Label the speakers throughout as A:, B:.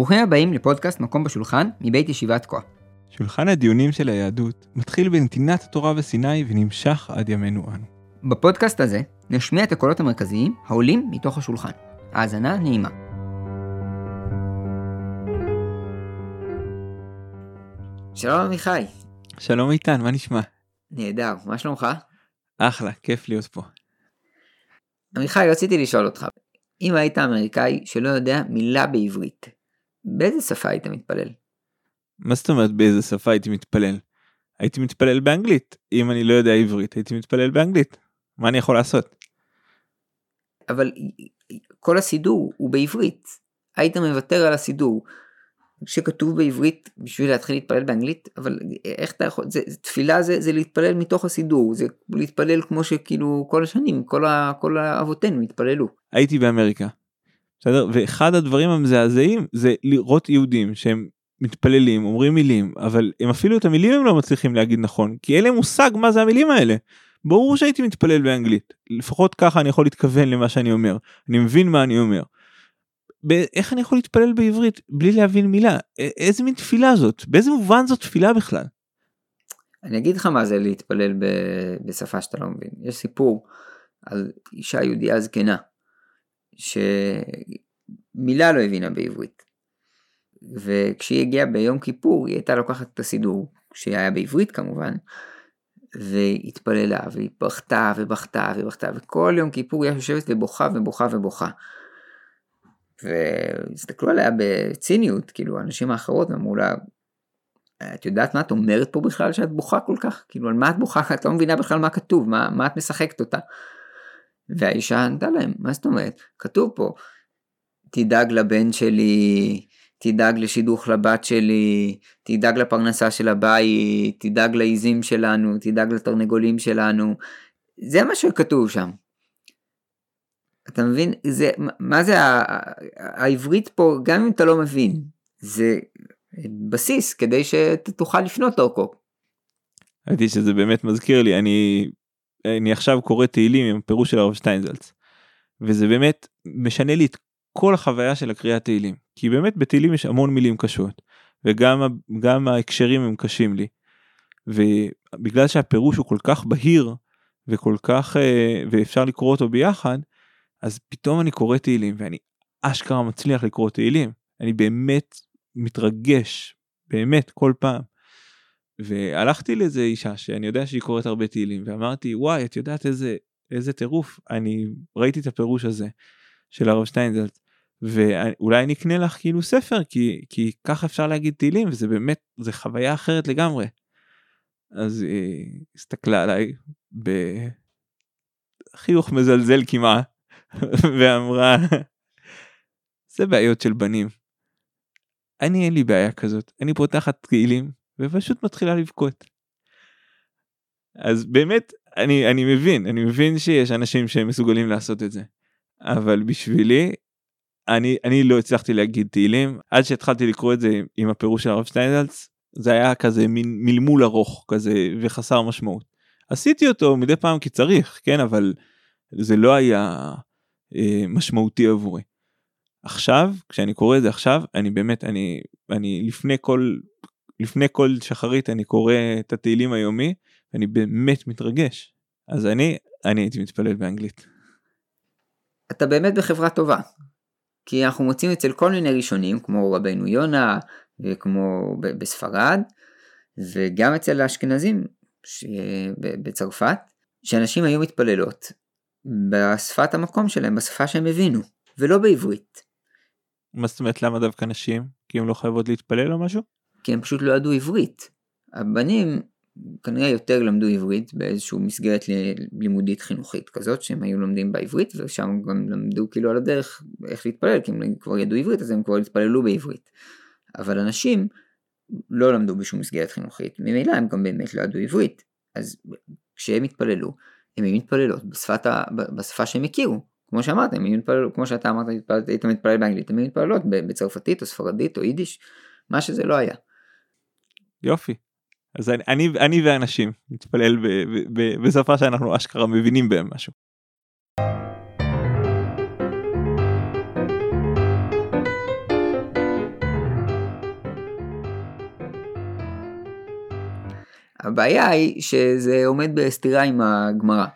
A: ברוכים הבאים לפודקאסט מקום בשולחן מבית ישיבת כה.
B: שולחן הדיונים של היהדות מתחיל בנתינת התורה בסיני ונמשך עד ימינו אנו.
A: בפודקאסט הזה נשמיע את הקולות המרכזיים העולים מתוך השולחן. האזנה נעימה. שלום עמיחי.
B: שלום איתן, מה נשמע?
A: נהדר, מה שלומך?
B: אחלה, כיף להיות פה.
A: עמיחי, רציתי לשאול אותך, אם היית אמריקאי שלא יודע מילה בעברית, באיזה שפה היית מתפלל?
B: מה זאת אומרת באיזה שפה הייתי מתפלל? הייתי מתפלל באנגלית. אם אני לא יודע עברית, הייתי מתפלל באנגלית. מה אני יכול לעשות?
A: אבל כל הסידור הוא בעברית. היית מוותר על הסידור שכתוב בעברית בשביל להתחיל להתפלל באנגלית, אבל איך אתה יכול, זה, תפילה זה, זה להתפלל מתוך הסידור, זה להתפלל כמו שכאילו כל השנים, כל, ה, כל האבותינו התפללו.
B: הייתי באמריקה. בסדר? ואחד הדברים המזעזעים זה לראות יהודים שהם מתפללים, אומרים מילים, אבל הם אפילו את המילים הם לא מצליחים להגיד נכון, כי אין להם מושג מה זה המילים האלה. ברור שהייתי מתפלל באנגלית, לפחות ככה אני יכול להתכוון למה שאני אומר, אני מבין מה אני אומר. איך אני יכול להתפלל בעברית בלי להבין מילה? איזה מין תפילה זאת? באיזה מובן זאת תפילה בכלל?
A: אני אגיד לך מה זה להתפלל ב- בשפה שאתה לא מבין. יש סיפור על אישה יהודייה זקנה, שמילה לא הבינה בעברית. וכשהיא הגיעה ביום כיפור היא הייתה לוקחת את הסידור, שהיה בעברית כמובן, והתפללה והיא בכתה ובכתה ובכתה וכל יום כיפור היא יושבת ובוכה ובוכה ובוכה. והסתכלו עליה בציניות, כאילו הנשים האחרות אמרו לה, את יודעת מה את אומרת פה בכלל שאת בוכה כל כך? כאילו על מה את בוכה? את לא מבינה בכלל מה כתוב, מה, מה את משחקת אותה? והאישה ענתה להם, מה זאת אומרת? כתוב פה, תדאג לבן שלי, תדאג לשידוך לבת שלי, תדאג לפרנסה של הבית, תדאג לעיזים שלנו, תדאג לתרנגולים שלנו. זה מה שכתוב שם. אתה מבין? זה, מה זה העברית פה, גם אם אתה לא מבין, זה בסיס כדי שתוכל לפנות דרכו.
B: ראיתי שזה באמת מזכיר לי, אני, אני עכשיו קורא תהילים עם פירוש של הרב שטיינזלץ. וזה באמת משנה לי את כל החוויה של הקריאת תהילים. כי באמת בתהילים יש המון מילים קשות, וגם ההקשרים הם קשים לי. ובגלל שהפירוש הוא כל כך בהיר, וכל כך, אה, ואפשר לקרוא אותו ביחד, אז פתאום אני קורא תהילים, ואני אשכרה מצליח לקרוא תהילים. אני באמת מתרגש, באמת, כל פעם. והלכתי לאיזה אישה שאני יודע שהיא קוראת הרבה תהילים, ואמרתי, וואי, את יודעת איזה, איזה טירוף, אני ראיתי את הפירוש הזה של הרב שטיינזלץ, ואולי אני אקנה לך כאילו ספר כי כי ככה אפשר להגיד תהילים וזה באמת זה חוויה אחרת לגמרי. אז היא הסתכלה עליי בחיוך מזלזל כמעט ואמרה זה בעיות של בנים. אני אין לי בעיה כזאת אני פותחת תהילים ופשוט מתחילה לבכות. אז באמת אני אני מבין אני מבין שיש אנשים שמסוגלים לעשות את זה אבל בשבילי אני אני לא הצלחתי להגיד תהילים עד שהתחלתי לקרוא את זה עם הפירוש של הרב שטיינזלץ זה היה כזה מין מלמול ארוך כזה וחסר משמעות. עשיתי אותו מדי פעם כי צריך כן אבל זה לא היה אה, משמעותי עבורי. עכשיו כשאני קורא את זה עכשיו אני באמת אני אני לפני כל לפני כל שחרית אני קורא את התהילים היומי ואני באמת מתרגש אז אני אני הייתי מתפלל באנגלית.
A: אתה באמת בחברה טובה כי אנחנו מוצאים אצל כל מיני ראשונים, כמו רבנו יונה, וכמו בספרד, וגם אצל האשכנזים בצרפת, שאנשים היו מתפללות בשפת המקום שלהם, בשפה שהם הבינו, ולא בעברית.
B: מה זאת אומרת למה דווקא נשים? כי הם לא חייבות להתפלל או משהו?
A: כי הם פשוט לא ידעו עברית. הבנים כנראה יותר למדו עברית באיזושהי מסגרת לימודית חינוכית כזאת שהם היו לומדים בעברית ושם גם למדו כאילו על הדרך איך להתפלל כי הם כבר ידעו עברית אז הם כבר התפללו בעברית. אבל אנשים לא למדו בשום מסגרת חינוכית ממילא הם גם באמת לא ידעו עברית אז כשהם התפללו הם היו מתפללות בשפת ה... בשפה שהם הכירו כמו שאמרת הם היו מתפללות כמו שאתה אמרת היית מתפלל באנגלית הם היו מתפללות בצרפתית או ספרדית או יידיש מה שזה לא היה.
B: יופי. אז אני, אני, אני ואנשים נתפלל ב, בשפה שאנחנו אשכרה מבינים בהם משהו.
A: הבעיה היא שזה עומד בסתירה עם הגמרא.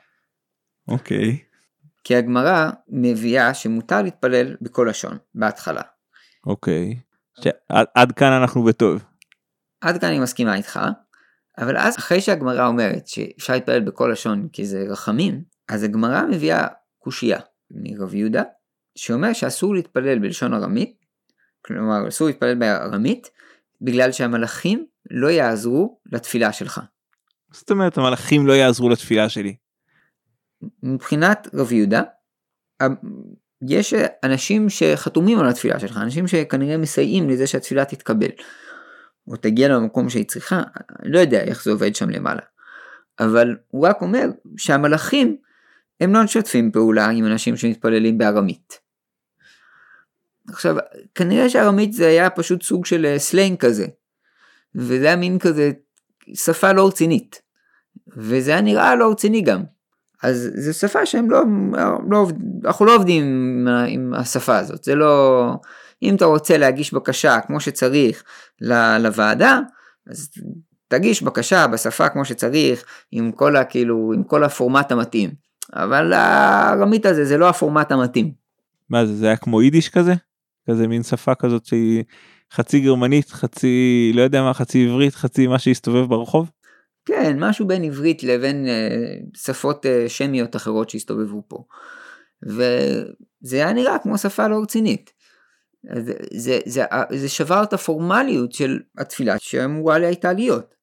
B: אוקיי. Okay.
A: כי הגמרא מביאה שמותר להתפלל בכל לשון בהתחלה.
B: אוקיי. Okay. עד כאן אנחנו בטוב.
A: עד כאן אני מסכימה איתך, אבל אז אחרי שהגמרא אומרת שאפשר להתפלל בכל לשון כי זה רחמים, אז הגמרא מביאה קושייה מרב יהודה, שאומר שאסור להתפלל בלשון ארמית, כלומר אסור להתפלל בארמית, בגלל שהמלאכים לא יעזרו לתפילה שלך.
B: זאת אומרת המלאכים לא יעזרו לתפילה שלי.
A: מבחינת רב יהודה, יש אנשים שחתומים על התפילה שלך, אנשים שכנראה מסייעים לזה שהתפילה תתקבל. או תגיע למקום שהיא צריכה, אני לא יודע איך זה עובד שם למעלה. אבל הוא רק אומר שהמלאכים הם לא משתפים פעולה עם אנשים שמתפללים בארמית. עכשיו, כנראה שארמית זה היה פשוט סוג של אה, סלנג כזה, וזה היה מין כזה שפה לא רצינית, וזה היה נראה לא רציני גם. אז זו שפה שהם לא, לא אנחנו לא עובדים עם, עם השפה הזאת, זה לא, אם אתה רוצה להגיש בקשה כמו שצריך לוועדה, אז תגיש בקשה בשפה כמו שצריך, עם כל, ה, כאילו, עם כל הפורמט המתאים. אבל הארמית הזה זה לא הפורמט המתאים.
B: מה זה, זה היה כמו יידיש כזה? כזה מין שפה כזאת שהיא חצי גרמנית, חצי, לא יודע מה, חצי עברית, חצי מה שהסתובב ברחוב?
A: כן, משהו בין עברית לבין אה, שפות אה, שמיות אחרות שהסתובבו פה. וזה היה נראה כמו שפה לא רצינית. זה, זה, זה, זה שבר את הפורמליות של התפילה שאמורה הייתה להיות.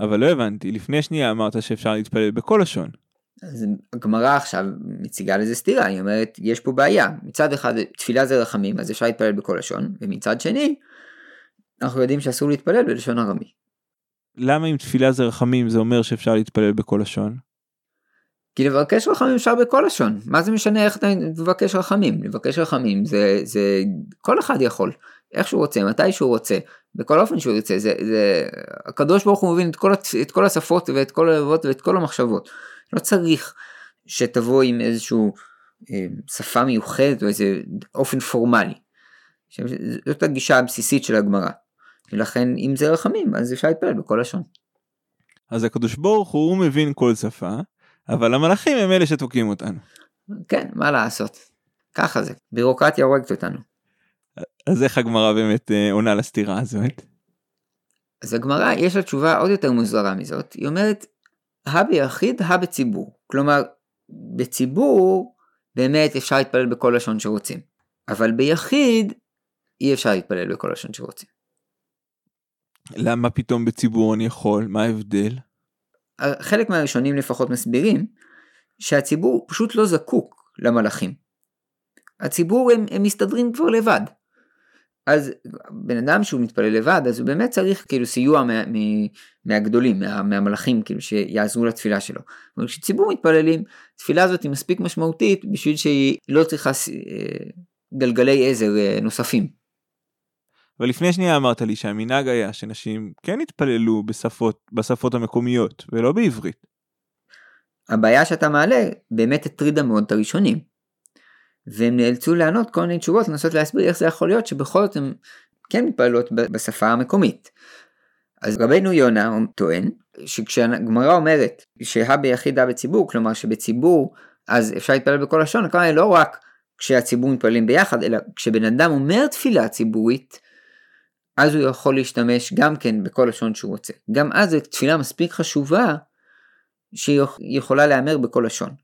B: אבל לא הבנתי, לפני שנייה אמרת שאפשר להתפלל בכל לשון.
A: אז הגמרא עכשיו מציגה לזה סתירה, היא אומרת, יש פה בעיה. מצד אחד תפילה זה רחמים, אז אפשר להתפלל בכל לשון, ומצד שני, אנחנו יודעים שאסור להתפלל בלשון ארמי.
B: למה אם תפילה זה רחמים זה אומר שאפשר להתפלל בכל לשון?
A: כי לבקש רחמים אפשר בכל לשון, מה זה משנה איך אתה מבקש רחמים? לבקש רחמים זה, זה כל אחד יכול, איך שהוא רוצה, מתי שהוא רוצה, בכל אופן שהוא ירצה, זה, זה, הקדוש ברוך הוא מבין את כל, את כל השפות ואת כל הלבבות ואת כל המחשבות. לא צריך שתבוא עם איזשהו אה, שפה מיוחדת או איזה אופן פורמלי. זאת הגישה הבסיסית של הגמרא. ולכן אם זה רחמים אז אפשר להתפלל בכל לשון.
B: אז הקדוש ברוך הוא, מבין כל שפה, אבל המלאכים הם אלה שתוקעים אותנו.
A: כן, מה לעשות. ככה זה, בירוקרטיה הורגת אותנו.
B: אז איך הגמרא באמת אה, עונה לסתירה הזאת?
A: אז הגמרא יש לה תשובה עוד יותר מוזרה מזאת, היא אומרת, הא ביחיד, הא בציבור. כלומר, בציבור באמת אפשר להתפלל בכל לשון שרוצים, אבל ביחיד אי אפשר להתפלל בכל לשון שרוצים.
B: למה פתאום בציבור אני יכול? מה ההבדל?
A: חלק מהראשונים לפחות מסבירים שהציבור פשוט לא זקוק למלאכים. הציבור הם, הם מסתדרים כבר לבד. אז בן אדם שהוא מתפלל לבד אז הוא באמת צריך כאילו סיוע מה, מה, מהגדולים מה, מהמלאכים כאילו שיעזרו לתפילה שלו. אבל כשציבור מתפללים תפילה הזאת היא מספיק משמעותית בשביל שהיא לא צריכה אה, גלגלי עזר אה, נוספים.
B: אבל לפני שנייה אמרת לי שהמנהג היה שנשים כן התפללו בשפות בשפות המקומיות ולא בעברית.
A: הבעיה שאתה מעלה באמת הטרידה מאוד את הראשונים. והם נאלצו לענות כל מיני תשובות לנסות להסביר איך זה יכול להיות שבכל זאת הם כן מתפללות בשפה המקומית. אז רבנו יונה טוען שכשהגמרא אומרת שהא ביחיד בציבור כלומר שבציבור אז אפשר להתפלל בכל לשון הכוונה לא רק כשהציבור מתפללים ביחד אלא כשבן אדם אומר תפילה ציבורית אז הוא יכול להשתמש גם כן בכל לשון שהוא רוצה. גם אז זו תפילה מספיק חשובה שהיא יכולה להיאמר בכל לשון.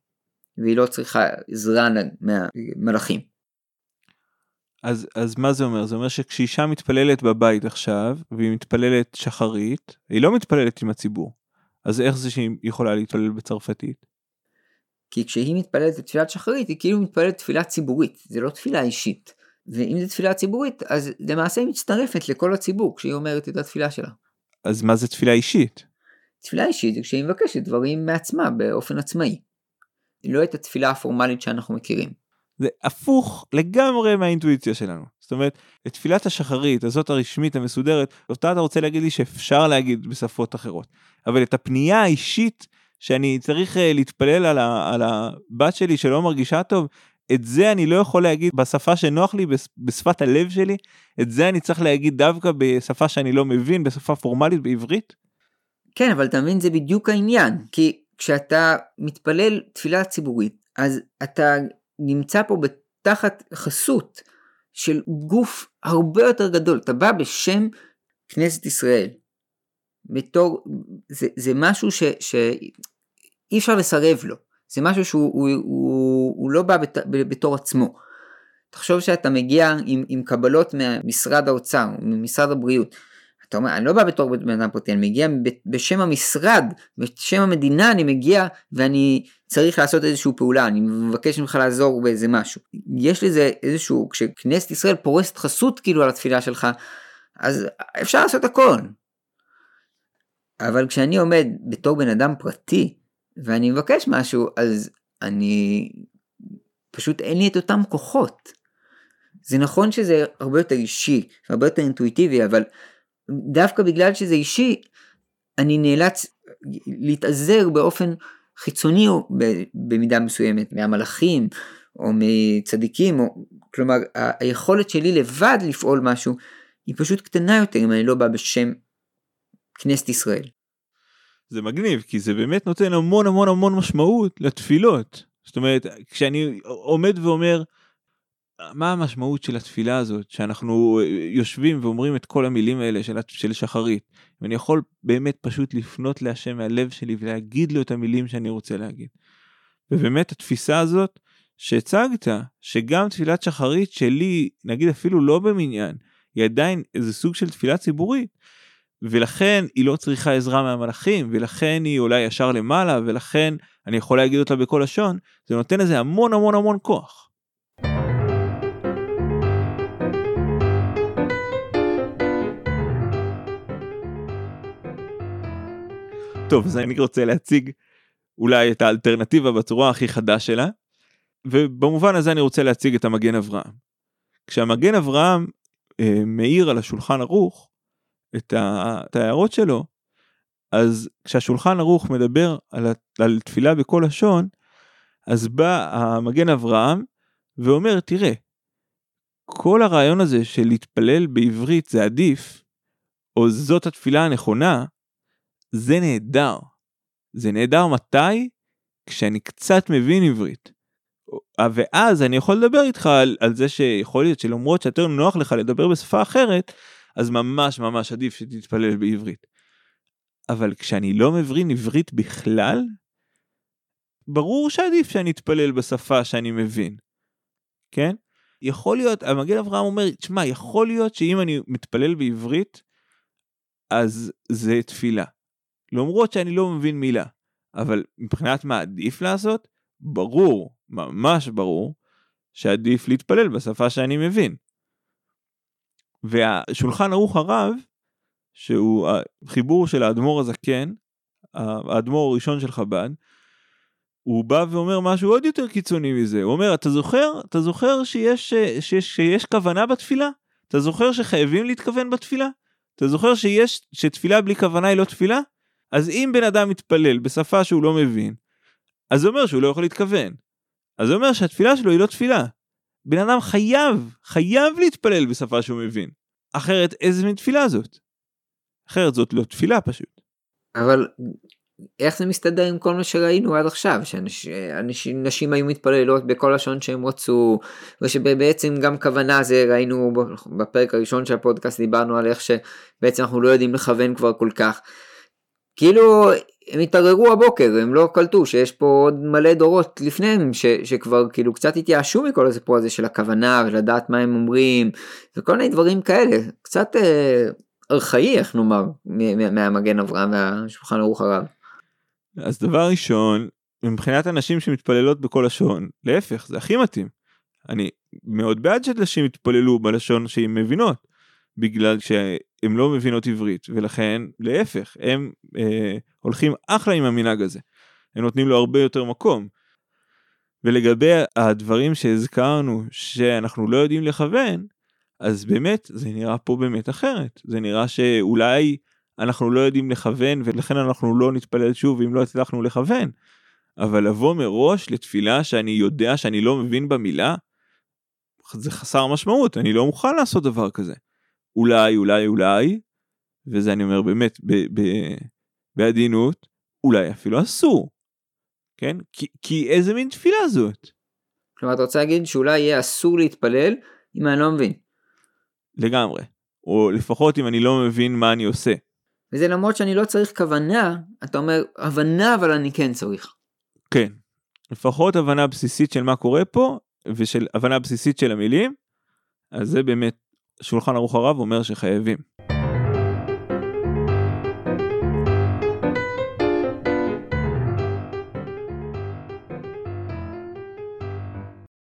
A: והיא לא צריכה עזרה מהמלאכים.
B: אז, אז מה זה אומר? זה אומר שכשאישה מתפללת בבית עכשיו, והיא מתפללת שחרית, היא לא מתפללת עם הציבור. אז איך זה שהיא יכולה להתפלל בצרפתית?
A: כי כשהיא מתפללת תפילת שחרית, היא כאילו מתפללת תפילה ציבורית, זה לא תפילה אישית. ואם זו תפילה ציבורית, אז למעשה היא מצטרפת לכל הציבור כשהיא אומרת את התפילה שלה.
B: אז מה זה תפילה אישית?
A: תפילה אישית זה כשהיא מבקשת דברים מעצמה באופן עצמאי. לא את התפילה הפורמלית שאנחנו מכירים.
B: זה הפוך לגמרי מהאינטואיציה שלנו. זאת אומרת, את תפילת השחרית הזאת הרשמית המסודרת, אותה אתה רוצה להגיד לי שאפשר להגיד בשפות אחרות. אבל את הפנייה האישית שאני צריך אה, להתפלל על, ה, על הבת שלי שלא מרגישה טוב, את זה אני לא יכול להגיד בשפה שנוח לי, בשפת הלב שלי, את זה אני צריך להגיד דווקא בשפה שאני לא מבין, בשפה פורמלית בעברית.
A: כן, אבל אתה מבין, זה בדיוק העניין. כי כשאתה מתפלל תפילה ציבורית, אז אתה נמצא פה תחת חסות של גוף הרבה יותר גדול. אתה בא בשם כנסת ישראל. בתור, זה, זה משהו ש, שאי אפשר לסרב לו. זה משהו שהוא הוא, הוא, הוא לא בא בת, בתור עצמו. תחשוב שאתה מגיע עם, עם קבלות ממשרד האוצר, ממשרד הבריאות. אתה אומר, אני לא בא בתור בן אדם פרטי, אני מגיע בשם המשרד, בשם המדינה אני מגיע ואני צריך לעשות איזושהי פעולה, אני מבקש ממך לעזור באיזה משהו. יש לזה איזשהו, כשכנסת ישראל פורסת חסות כאילו על התפילה שלך, אז אפשר לעשות הכל. אבל כשאני עומד בתור בן אדם פרטי, ואני מבקש משהו, אז אני, פשוט אין לי את אותם כוחות. זה נכון שזה הרבה יותר אישי, הרבה יותר אינטואיטיבי, אבל דווקא בגלל שזה אישי, אני נאלץ להתעזר באופן חיצוני או במידה מסוימת מהמלאכים או מצדיקים, או, כלומר היכולת שלי לבד לפעול משהו היא פשוט קטנה יותר אם אני לא בא בשם כנסת ישראל.
B: זה מגניב כי זה באמת נותן המון המון המון משמעות לתפילות. זאת אומרת כשאני עומד ואומר מה המשמעות של התפילה הזאת שאנחנו אה, יושבים ואומרים את כל המילים האלה של, של שחרית ואני יכול באמת פשוט לפנות להשם מהלב שלי ולהגיד לו את המילים שאני רוצה להגיד. ובאמת התפיסה הזאת שהצגת שגם תפילת שחרית שלי נגיד אפילו לא במניין היא עדיין איזה סוג של תפילה ציבורית ולכן היא לא צריכה עזרה מהמלאכים ולכן היא עולה ישר למעלה ולכן אני יכול להגיד אותה בכל לשון זה נותן לזה המון המון המון כוח. טוב אז אני רוצה להציג אולי את האלטרנטיבה בצורה הכי חדה שלה ובמובן הזה אני רוצה להציג את המגן אברהם. כשהמגן אברהם אה, מאיר על השולחן ערוך את, ההערות שלו אז כשהשולחן ערוך מדבר על, על תפילה בכל לשון אז בא המגן אברהם ואומר תראה כל הרעיון הזה של להתפלל בעברית זה עדיף או זאת התפילה הנכונה זה נהדר. זה נהדר מתי? כשאני קצת מבין עברית. ואז אני יכול לדבר איתך על, על זה שיכול להיות שלמרות שיותר נוח לך לדבר בשפה אחרת, אז ממש ממש עדיף שתתפלל בעברית. אבל כשאני לא מבין עברית בכלל, ברור שעדיף שאני אתפלל בשפה שאני מבין. כן? יכול להיות, המגן אברהם אומר, תשמע, יכול להיות שאם אני מתפלל בעברית, אז זה תפילה. למרות שאני לא מבין מילה. אבל מבחינת מה עדיף לעשות, ברור, ממש ברור, שעדיף להתפלל בשפה שאני מבין. והשולחן ערוך הרב, שהוא החיבור של האדמו"ר הזקן, האדמו"ר הראשון של חב"ד, הוא בא ואומר משהו עוד יותר קיצוני מזה, הוא אומר, אתה זוכר, אתה זוכר שיש, שיש, שיש כוונה בתפילה? אתה זוכר שחייבים להתכוון בתפילה? אתה זוכר שיש, שתפילה בלי כוונה היא לא תפילה? אז אם בן אדם מתפלל בשפה שהוא לא מבין, אז זה אומר שהוא לא יכול להתכוון. אז זה אומר שהתפילה שלו היא לא תפילה. בן אדם חייב, חייב להתפלל בשפה שהוא מבין. אחרת איזה מין תפילה זאת? אחרת זאת לא תפילה פשוט.
A: אבל איך זה מסתדר עם כל מה שראינו עד עכשיו שאנשים נשים היו מתפללות בכל לשון שהם רצו ושבעצם גם כוונה זה ראינו בפרק הראשון של הפודקאסט דיברנו על איך שבעצם אנחנו לא יודעים לכוון כבר כל כך. כאילו הם התערערו הבוקר הם לא קלטו שיש פה עוד מלא דורות לפניהם ש, שכבר כאילו קצת התייאשו מכל הסיפור הזה של הכוונה ולדעת מה הם אומרים וכל מיני דברים כאלה קצת אה, ארכאי איך נאמר מהמגן אברהם והשולחן ערוך הרב.
B: אז דבר ראשון מבחינת אנשים שמתפללות בכל לשון להפך זה הכי מתאים. אני מאוד בעד שאנשים יתפללו בלשון שהן מבינות בגלל שהן לא מבינות עברית ולכן להפך הם אה, הולכים אחלה עם המנהג הזה. הם נותנים לו הרבה יותר מקום. ולגבי הדברים שהזכרנו שאנחנו לא יודעים לכוון אז באמת זה נראה פה באמת אחרת זה נראה שאולי אנחנו לא יודעים לכוון ולכן אנחנו לא נתפלל שוב אם לא הצלחנו לכוון. אבל לבוא מראש לתפילה שאני יודע שאני לא מבין במילה זה חסר משמעות אני לא מוכן לעשות דבר כזה. אולי אולי אולי וזה אני אומר באמת ב, ב, בעדינות, אולי אפילו אסור. כן? כי, כי איזה מין תפילה זאת?
A: כלומר, אתה רוצה להגיד שאולי יהיה אסור להתפלל אם אני לא מבין.
B: לגמרי. או לפחות אם אני לא מבין מה אני עושה.
A: וזה למרות שאני לא צריך כוונה, אתה אומר, הבנה אבל אני כן צריך.
B: כן. לפחות הבנה בסיסית של מה קורה פה, ושל הבנה בסיסית של המילים, אז זה באמת, שולחן ערוך הרב אומר שחייבים.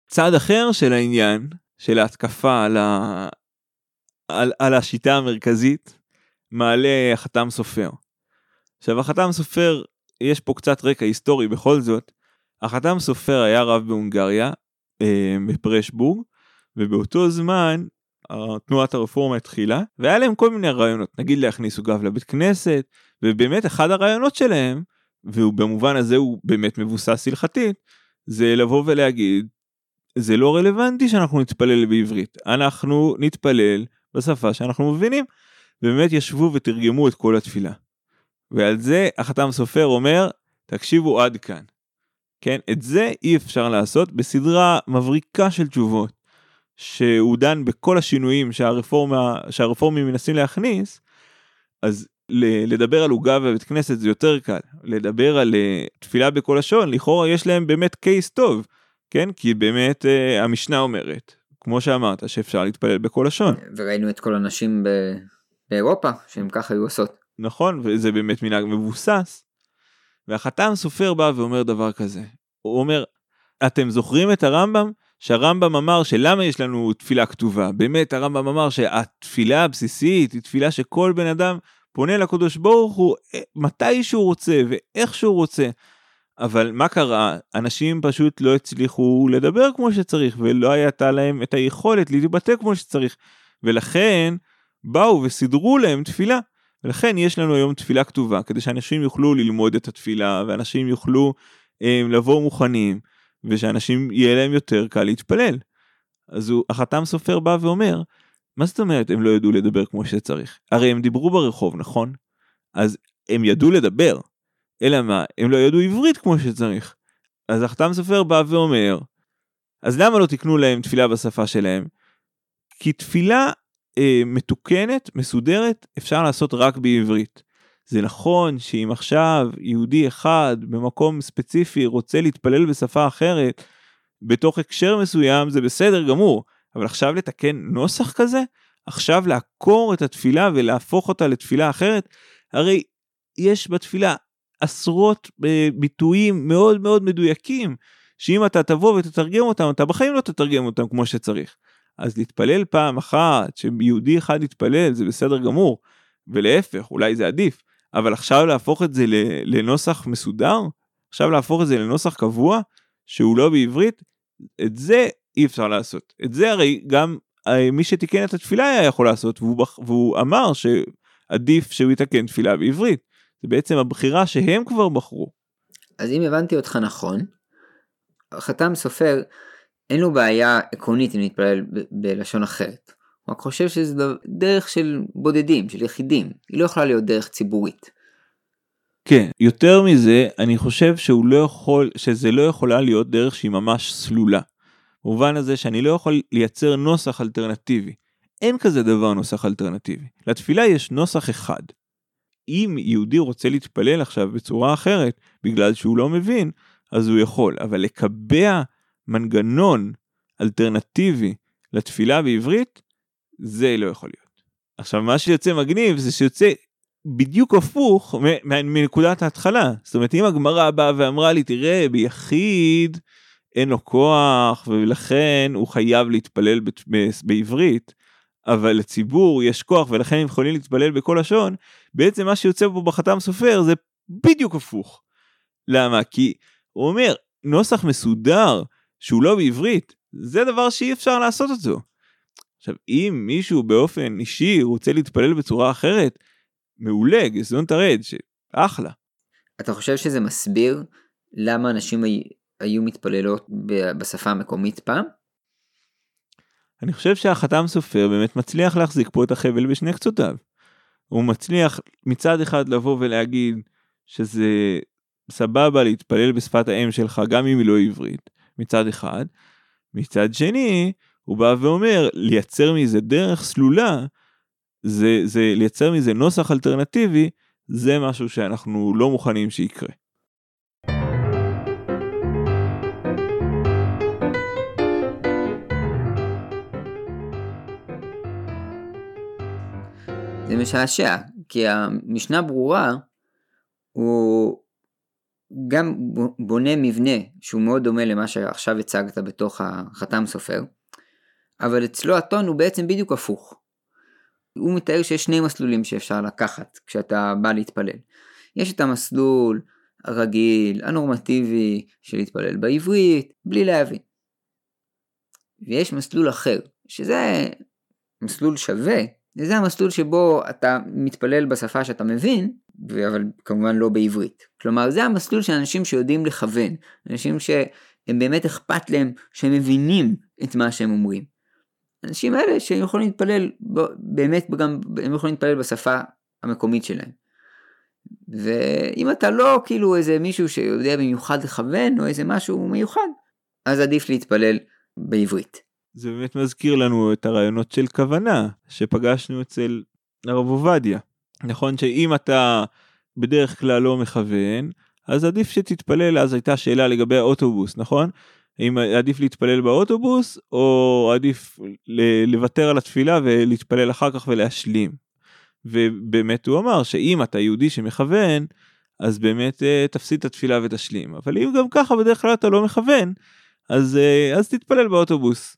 B: צד אחר של העניין, של ההתקפה על, ה... על, על השיטה המרכזית, מעלה החתם סופר. עכשיו החתם סופר, יש פה קצת רקע היסטורי בכל זאת, החתם סופר היה רב בהונגריה, אה, בפרשבורג, ובאותו זמן תנועת הרפורמה התחילה, והיה להם כל מיני רעיונות, נגיד להכניס עוגב לבית כנסת, ובאמת אחד הרעיונות שלהם, ובמובן הזה הוא באמת מבוסס הלכתית, זה לבוא ולהגיד, זה לא רלוונטי שאנחנו נתפלל בעברית, אנחנו נתפלל בשפה שאנחנו מבינים. ובאמת ישבו ותרגמו את כל התפילה. ועל זה החתם סופר אומר, תקשיבו עד כאן. כן, את זה אי אפשר לעשות בסדרה מבריקה של תשובות, שהוא דן בכל השינויים שהרפורמה, שהרפורמים מנסים להכניס, אז לדבר על עוגה בבית כנסת זה יותר קל, לדבר על uh, תפילה בכל לשון, לכאורה יש להם באמת קייס טוב, כן? כי באמת uh, המשנה אומרת, כמו שאמרת, שאפשר להתפלל בכל לשון.
A: וראינו את כל הנשים ב... באירופה שהם ככה היו עושות.
B: נכון, וזה באמת מנהג מבוסס. והחתם סופר בא ואומר דבר כזה, הוא אומר, אתם זוכרים את הרמב"ם? שהרמב"ם אמר שלמה יש לנו תפילה כתובה, באמת הרמב"ם אמר שהתפילה הבסיסית היא תפילה שכל בן אדם פונה לקדוש ברוך הוא אה, מתי שהוא רוצה ואיך שהוא רוצה. אבל מה קרה? אנשים פשוט לא הצליחו לדבר כמו שצריך ולא הייתה להם את היכולת להתבטא כמו שצריך. ולכן באו וסידרו להם תפילה. ולכן יש לנו היום תפילה כתובה כדי שאנשים יוכלו ללמוד את התפילה ואנשים יוכלו אה, לבוא מוכנים ושאנשים יהיה להם יותר קל להתפלל. אז הוא, החתם סופר בא ואומר, מה זאת אומרת הם לא ידעו לדבר כמו שצריך? הרי הם דיברו ברחוב, נכון? אז הם ידעו לדבר, אלא מה, הם לא ידעו עברית כמו שצריך. אז החתם סופר בא ואומר, אז למה לא תקנו להם תפילה בשפה שלהם? כי תפילה אה, מתוקנת, מסודרת, אפשר לעשות רק בעברית. זה נכון שאם עכשיו יהודי אחד במקום ספציפי רוצה להתפלל בשפה אחרת, בתוך הקשר מסוים זה בסדר גמור, אבל עכשיו לתקן נוסח כזה? עכשיו לעקור את התפילה ולהפוך אותה לתפילה אחרת? הרי יש בתפילה עשרות אה, ביטויים מאוד מאוד מדויקים, שאם אתה תבוא ותתרגם אותם, אתה בחיים לא תתרגם אותם כמו שצריך. אז להתפלל פעם אחת, שיהודי אחד יתפלל, זה בסדר גמור, ולהפך, אולי זה עדיף, אבל עכשיו להפוך את זה לנוסח מסודר, עכשיו להפוך את זה לנוסח קבוע, שהוא לא בעברית, את זה אי אפשר לעשות. את זה הרי גם אה, מי שתיקן את התפילה היה יכול לעשות, והוא, בח... והוא אמר שעדיף שהוא יתקן תפילה בעברית. זה בעצם הבחירה שהם כבר בחרו.
A: אז אם הבנתי אותך נכון, חתם סופר אין לו בעיה עקרונית אם להתפלל בלשון אחרת. רק חושב שזה דרך של בודדים, של יחידים, היא לא יכולה להיות דרך ציבורית.
B: כן, יותר מזה, אני חושב שהוא לא יכול, שזה לא יכולה להיות דרך שהיא ממש סלולה. במובן הזה שאני לא יכול לייצר נוסח אלטרנטיבי. אין כזה דבר נוסח אלטרנטיבי. לתפילה יש נוסח אחד. אם יהודי רוצה להתפלל עכשיו בצורה אחרת, בגלל שהוא לא מבין, אז הוא יכול, אבל לקבע מנגנון אלטרנטיבי לתפילה בעברית, זה לא יכול להיות. עכשיו מה שיוצא מגניב זה שיוצא בדיוק הפוך מנקודת ההתחלה. זאת אומרת אם הגמרא באה ואמרה לי תראה ביחיד אין לו כוח ולכן הוא חייב להתפלל בעברית. אבל לציבור יש כוח ולכן הם יכולים להתפלל בכל לשון, בעצם מה שיוצא פה בחתם סופר זה בדיוק הפוך. למה? כי הוא אומר, נוסח מסודר שהוא לא בעברית, זה דבר שאי אפשר לעשות אותו. עכשיו, אם מישהו באופן אישי רוצה להתפלל בצורה אחרת, מעולה, גזעון תרד, שאחלה.
A: אתה חושב שזה מסביר למה אנשים היו מתפללות בשפה המקומית פעם?
B: אני חושב שהחתם סופר באמת מצליח להחזיק פה את החבל בשני קצותיו. הוא מצליח מצד אחד לבוא ולהגיד שזה סבבה להתפלל בשפת האם שלך גם אם היא לא עברית, מצד אחד. מצד שני, הוא בא ואומר, לייצר מזה דרך סלולה, זה, זה לייצר מזה נוסח אלטרנטיבי, זה משהו שאנחנו לא מוכנים שיקרה.
A: זה משעשע, כי המשנה ברורה הוא גם בונה מבנה שהוא מאוד דומה למה שעכשיו הצגת בתוך החתם סופר, אבל אצלו הטון הוא בעצם בדיוק הפוך. הוא מתאר שיש שני מסלולים שאפשר לקחת כשאתה בא להתפלל. יש את המסלול הרגיל, הנורמטיבי, של להתפלל בעברית, בלי להבין. ויש מסלול אחר, שזה מסלול שווה, זה המסלול שבו אתה מתפלל בשפה שאתה מבין, אבל כמובן לא בעברית. כלומר, זה המסלול של אנשים שיודעים לכוון, אנשים שהם באמת אכפת להם, שהם מבינים את מה שהם אומרים. אנשים האלה שהם יכולים להתפלל, באמת גם, הם יכולים להתפלל בשפה המקומית שלהם. ואם אתה לא כאילו איזה מישהו שיודע במיוחד לכוון או איזה משהו מיוחד, אז עדיף להתפלל בעברית.
B: זה באמת מזכיר לנו את הרעיונות של כוונה שפגשנו אצל הרב עובדיה. נכון שאם אתה בדרך כלל לא מכוון, אז עדיף שתתפלל, אז הייתה שאלה לגבי האוטובוס, נכון? האם עדיף להתפלל באוטובוס, או עדיף לוותר על התפילה ולהתפלל אחר כך ולהשלים. ובאמת הוא אמר שאם אתה יהודי שמכוון, אז באמת אה, תפסיד את התפילה ותשלים. אבל אם גם ככה בדרך כלל אתה לא מכוון, אז, אה, אז תתפלל באוטובוס.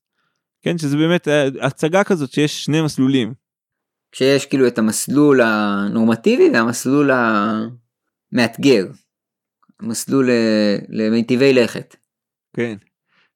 B: כן, שזה באמת אה, הצגה כזאת שיש שני מסלולים.
A: כשיש כאילו את המסלול הנורמטיבי והמסלול המאתגר. המסלול למיטיבי לכת.
B: כן.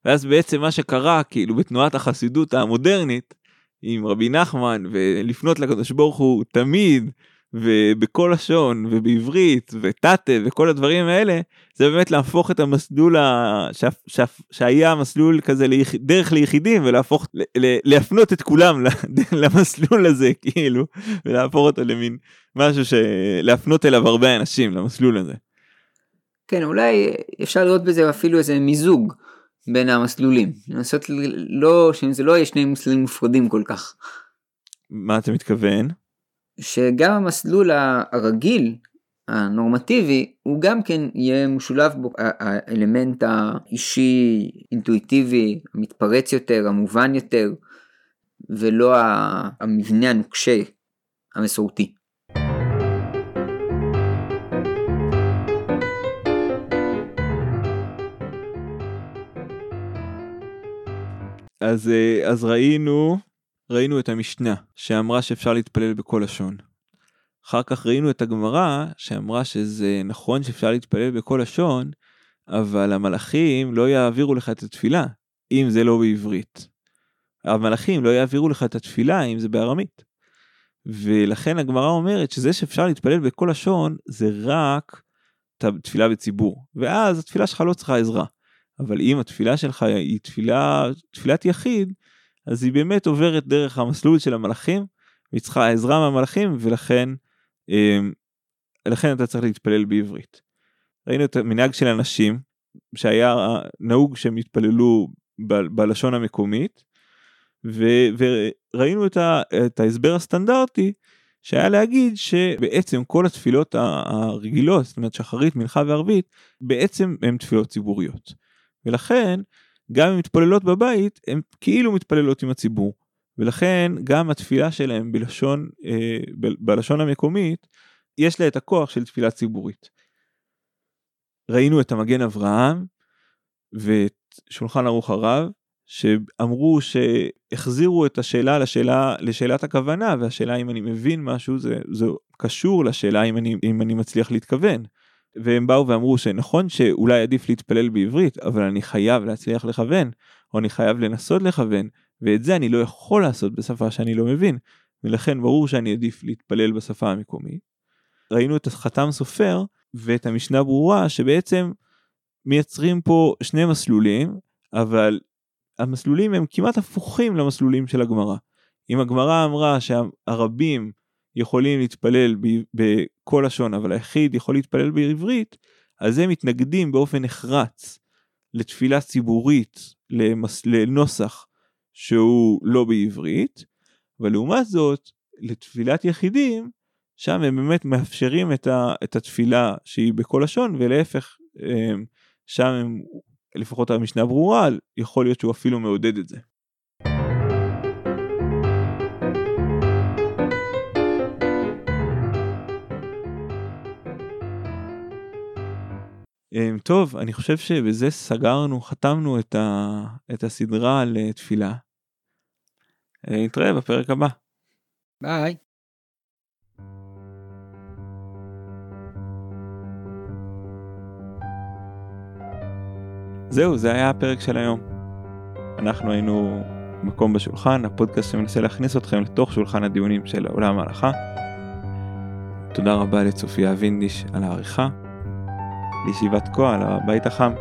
B: ואז בעצם מה שקרה כאילו בתנועת החסידות המודרנית עם רבי נחמן ולפנות לקדוש ברוך הוא תמיד ובכל לשון ובעברית ותתה וכל הדברים האלה זה באמת להפוך את המסלול ה... ש... ש... שהיה מסלול כזה ליח... דרך ליחידים ולהפוך ל... להפנות את כולם למסלול הזה כאילו ולהפוך אותו למין משהו שלהפנות אליו הרבה אנשים למסלול הזה.
A: כן אולי אפשר לראות בזה אפילו איזה מיזוג בין המסלולים לנסות לא שזה לא יהיה שני מסלולים מופרדים כל כך.
B: מה אתה מתכוון?
A: שגם המסלול הרגיל הנורמטיבי הוא גם כן יהיה משולב בו האלמנט האישי אינטואיטיבי המתפרץ יותר המובן יותר ולא המבנה הנוקשה המסורתי.
B: אז, אה, אז ראינו ראינו את המשנה שאמרה שאפשר להתפלל בכל לשון. אחר כך ראינו את הגמרא שאמרה שזה נכון שאפשר להתפלל בכל לשון, אבל המלאכים לא יעבירו לך את התפילה אם זה לא בעברית. המלאכים לא יעבירו לך את התפילה אם זה בארמית. ולכן הגמרא אומרת שזה שאפשר להתפלל בכל לשון זה רק תפילה בציבור, ואז התפילה שלך לא צריכה עזרה. אבל אם התפילה שלך היא תפילה, תפילת יחיד, אז היא באמת עוברת דרך המסלול של המלאכים, והיא צריכה עזרה מהמלאכים, ולכן אמ, לכן אתה צריך להתפלל בעברית. ראינו את המנהג של אנשים, שהיה נהוג שהם יתפללו ב- בלשון המקומית, ו- וראינו את, ה- את ההסבר הסטנדרטי, שהיה להגיד שבעצם כל התפילות הרגילות, זאת אומרת שחרית, מנחה וערבית, בעצם הן תפילות ציבוריות. ולכן גם אם מתפללות בבית, הן כאילו מתפללות עם הציבור. ולכן גם התפילה שלהם בלשון, אה, בלשון המקומית, יש לה את הכוח של תפילה ציבורית. ראינו את המגן אברהם ואת שולחן ערוך הרב, שאמרו שהחזירו את השאלה לשאלה, לשאלת הכוונה, והשאלה אם אני מבין משהו זה, זה קשור לשאלה אם אני, אם אני מצליח להתכוון. והם באו ואמרו שנכון שאולי עדיף להתפלל בעברית, אבל אני חייב להצליח לכוון, או אני חייב לנסות לכוון, ואת זה אני לא יכול לעשות בשפה שאני לא מבין, ולכן ברור שאני עדיף להתפלל בשפה המקומית. ראינו את החתם סופר ואת המשנה ברורה שבעצם מייצרים פה שני מסלולים, אבל המסלולים הם כמעט הפוכים למסלולים של הגמרא. אם הגמרא אמרה שהרבים יכולים להתפלל בכל לשון, אבל היחיד יכול להתפלל בעברית, אז הם מתנגדים באופן נחרץ לתפילה ציבורית, למס... לנוסח שהוא לא בעברית, אבל לעומת זאת, לתפילת יחידים, שם הם באמת מאפשרים את, ה... את התפילה שהיא בכל לשון, ולהפך, שם הם, לפחות המשנה ברורה, יכול להיות שהוא אפילו מעודד את זה. טוב, אני חושב שבזה סגרנו, חתמנו את, ה, את הסדרה על תפילה. אה, נתראה בפרק הבא.
A: ביי.
B: זהו, זה היה הפרק של היום. אנחנו היינו מקום בשולחן, הפודקאסט שמנסה להכניס אתכם לתוך שולחן הדיונים של עולם ההלכה. תודה רבה לצופיה וינדיש על העריכה. לישיבת כה על הבית החם.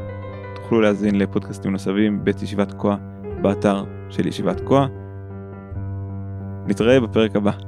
B: תוכלו להאזין לפודקאסטים נוספים בית ישיבת כה באתר של ישיבת כה. נתראה בפרק הבא.